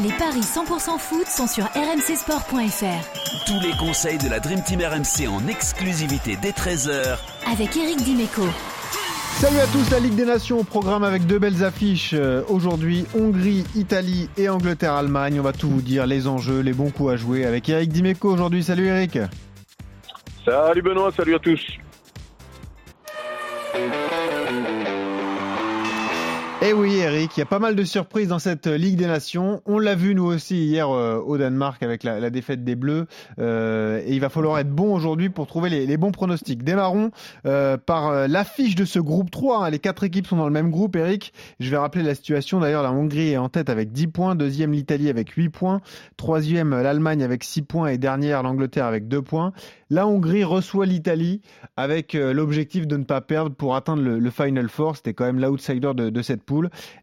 Les paris 100% foot sont sur rmcsport.fr. Tous les conseils de la Dream Team RMC en exclusivité dès 13h avec Eric Dimeco. Salut à tous, la Ligue des Nations au programme avec deux belles affiches. Euh, aujourd'hui, Hongrie, Italie et Angleterre-Allemagne. On va tout vous dire, les enjeux, les bons coups à jouer avec Eric Dimeco aujourd'hui. Salut Eric. Salut Benoît, salut à tous. Eh oui, Eric, il y a pas mal de surprises dans cette Ligue des Nations. On l'a vu nous aussi hier euh, au Danemark avec la, défaite des Bleus. Euh, et il va falloir être bon aujourd'hui pour trouver les, bons pronostics. Démarrons euh, par l'affiche de ce groupe 3. Hein. Les quatre équipes sont dans le même groupe, Eric. Je vais rappeler la situation. D'ailleurs, la Hongrie est en tête avec 10 points. Deuxième, l'Italie avec 8 points. Troisième, l'Allemagne avec 6 points. Et dernière, l'Angleterre avec 2 points. La Hongrie reçoit l'Italie avec l'objectif de ne pas perdre pour atteindre le, Final Four. C'était quand même l'outsider de, de cette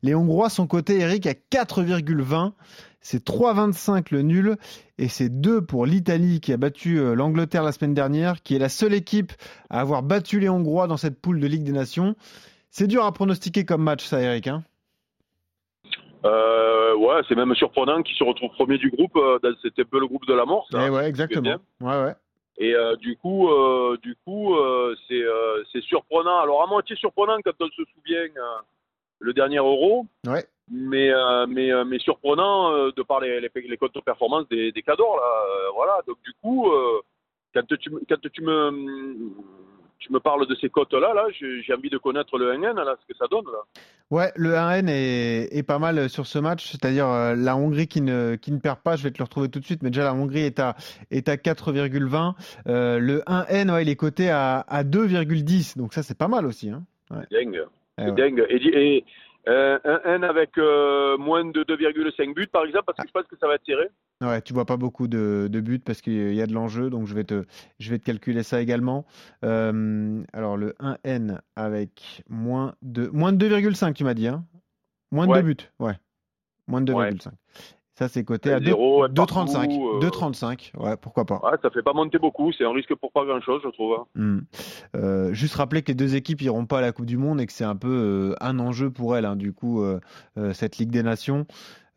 Les Hongrois sont cotés, Eric, à 4,20. C'est 3,25 le nul et c'est 2 pour l'Italie qui a battu euh, l'Angleterre la semaine dernière, qui est la seule équipe à avoir battu les Hongrois dans cette poule de Ligue des Nations. C'est dur à pronostiquer comme match, ça, Eric. Hein euh, ouais, c'est même surprenant qu'il se retrouve premier du groupe. Euh, c'était un peu le groupe de la mort, ça. Eh ouais, exactement. Ouais, ouais. Et du coup, du coup, c'est surprenant. Alors à moitié surprenant quand on se souvient le dernier euro. Ouais. Mais, euh, mais, euh, mais surprenant euh, de par les, les, les performance des, des cadors. Là, voilà. Donc, du coup, quand, tu, quand tu, me, tu me parles de ces cotes-là, là, j'ai envie de connaître le 1N, là, ce que ça donne. Là. Ouais, le 1N est, est, pas mal sur ce match, c'est-à-dire la Hongrie qui ne, qui ne perd pas, je vais te le retrouver tout de suite, mais déjà la Hongrie est à, est à 4,20. le 1N, ouais, il est coté à, à 2,10, donc ça c'est pas mal aussi. Hein. Ouais. Dingue. Eh dingue. Et, euh, un N avec euh, moins de 2,5 buts, par exemple, parce que je pense que ça va être tiré. Ouais, tu vois pas beaucoup de, buts parce qu'il y a de l'enjeu, donc je vais te, je vais te calculer ça également. Euh, alors le 1N avec moins de, moins de 2,5, tu m'as dit, hein? Moins de 2 buts, ouais. Moins de 2,5. Ça, c'est coté à 2,35. 2,35, euh. ouais, pourquoi pas. Ouais, ça fait pas monter beaucoup, c'est un risque pour pas grand-chose, je trouve. Hein. Hmm. Euh, juste rappeler que les deux équipes iront pas à la Coupe du Monde et que c'est un peu euh, un enjeu pour elles, hein, du coup, cette Ligue des Nations.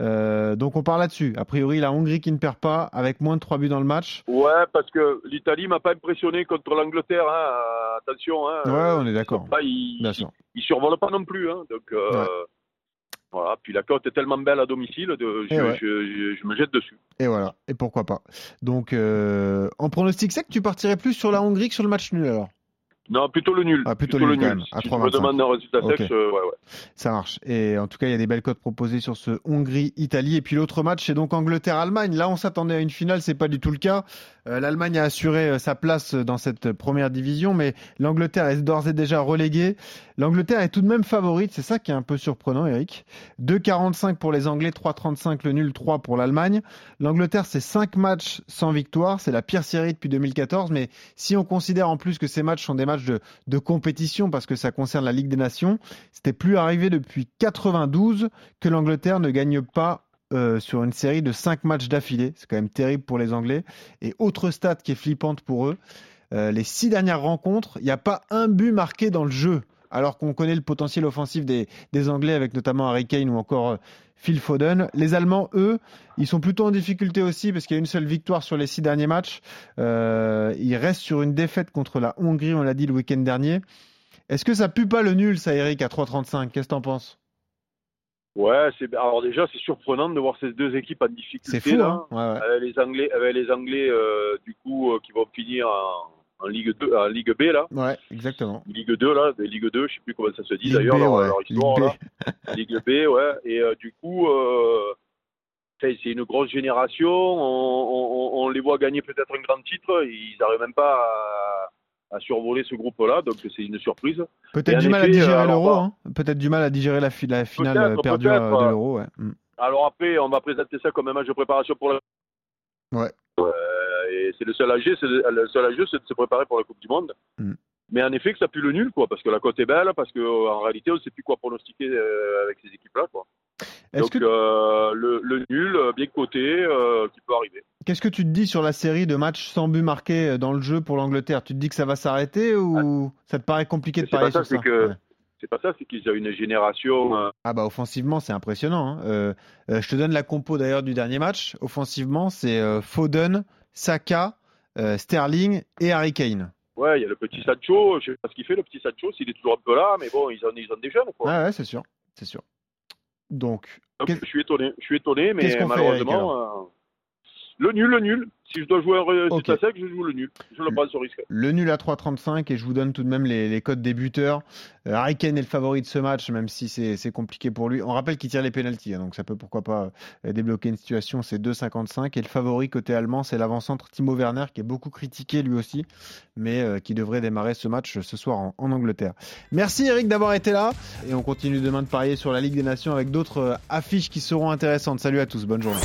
donc on parle là-dessus. A priori, la Hongrie qui ne perd pas avec moins de 3 buts dans le match. Ouais, parce que l'Italie m'a pas impressionné contre l'Angleterre. Hein. Attention. Hein. Ouais, on est d'accord. Ils, ils, survolent pas non plus. Donc, voilà, puis la côte est tellement belle à domicile, de, je, je, me jette dessus. Et voilà, et pourquoi pas. Donc, euh, en pronostic sec, tu partirais plus sur la Hongrie que sur le match nul alors? Non, plutôt le nul. Ah, plutôt, le nul. Si tu me demandes un résultat sec, euh, ouais, ouais. Ça marche. Et en tout cas, il y a des belles cotes proposées sur ce Hongrie-Italie. Et puis l'autre match, c'est donc Angleterre-Allemagne. Là, on s'attendait à une finale, c'est pas du tout le cas. Euh, L'Allemagne a assuré euh, sa place dans cette première division, mais l'Angleterre est d'ores et déjà reléguée. L'Angleterre est tout de même favorite, c'est ça qui est un peu surprenant, Eric. 2,45 pour les Anglais, 3,35 le nul, 3 pour l'Allemagne. L'Angleterre, c'est 5 matchs sans victoire, c'est la pire série depuis 2014, mais si on considère en plus que ces matchs sont des matchs de, compétition, parce que ça concerne la Ligue des Nations, c'était plus arrivé depuis 92 que l'Angleterre ne gagne pas euh, sur une série de 5 matchs d'affilée. C'est quand même terrible pour les Anglais. Et autre stat qui est flippante pour eux, euh, les 6 dernières rencontres, il n'y a pas un but marqué dans le jeu. Alors qu'on connaît le potentiel offensif des, Anglais avec notamment Harry Kane ou encore euh, Phil Foden. Les Allemands, eux, ils sont plutôt en difficulté aussi parce qu'il y a une seule victoire sur les six derniers matchs. ils restent sur une défaite contre la Hongrie, on l'a dit le week-end dernier. Est-ce que ça pue pas le nul, ça, Eric, à 3,35 Qu'est-ce que t'en penses? Ouais, c'est alors déjà c'est surprenant de voir ces deux équipes en difficulté fou, là. Hein avec les Anglais, avec les Anglais euh, du coup euh, qui vont finir en, Ligue 2, en Ligue B là. Ouais, exactement. Ligue 2 là, des Ligue 2, je sais plus comment ça se dit d'ailleurs leur, ouais. histoire Ligue là. Ligue B, ouais. Et euh, du coup, c'est une grosse génération. On, on, on les voit gagner peut-être un grand titre. Ils n'arrivent même pas à à survoler ce groupe-là, donc c'est une surprise. Peut-être du mal à digérer l'euro, hein. peut-être du mal à digérer la, la finale perdue de l'euro. Ouais. Mm. Alors après, on va présenter ça comme un match de préparation pour la. Ouais. et c'est le seul âge, c'est le seul âge, c'est de se préparer pour la Coupe du Monde. Mm. Mais en effet, que ça pue le nul, quoi, parce que la cote est belle, parce qu'en réalité, on ne sait plus quoi pronostiquer euh, avec ces équipes-là, quoi. Donc euh, le, nul, euh, bien coté, euh, qui peut arriver. Qu'est-ce que tu te dis sur la série de matchs sans but marqué dans le jeu pour l'Angleterre? Tu te dis que ça va s'arrêter ou ça te paraît compliqué de parier sur ça? que C'est pas ça, c'est qu'ils ont une génération. Euh, ah bah offensivement, c'est impressionnant. Hein. je te donne la compo d'ailleurs du dernier match. Offensivement, c'est Foden, Saka, Sterling et Harry Kane. Ouais, il y a le petit Sancho. Je sais pas ce qu'il fait, le petit Sancho, s'il est toujours un peu là, mais bon, ils ont, ils ont des jeunes. Quoi. Ah ouais, c'est sûr, c'est sûr. Donc, je suis étonné, je suis étonné, mais malheureusement, le nul, le nul. Si je dois jouer un okay. sec, je joue le nul. Je le passe au risque. Le nul à 3,35 et je vous donne tout de même les, codes des buteurs. Euh, Harry Kane est le favori de ce match, même si c'est compliqué pour lui. On rappelle qu'il tire les pénalties, hein, donc ça peut pourquoi pas euh, débloquer une situation. C'est 2,55 et le favori côté allemand, c'est l'avant-centre Timo Werner qui est beaucoup critiqué lui aussi, mais euh, qui devrait démarrer ce match ce soir en, en Angleterre. Merci Eric d'avoir été là et on continue demain de parier sur la Ligue des Nations avec d'autres affiches qui seront intéressantes. Salut à tous, bonne journée.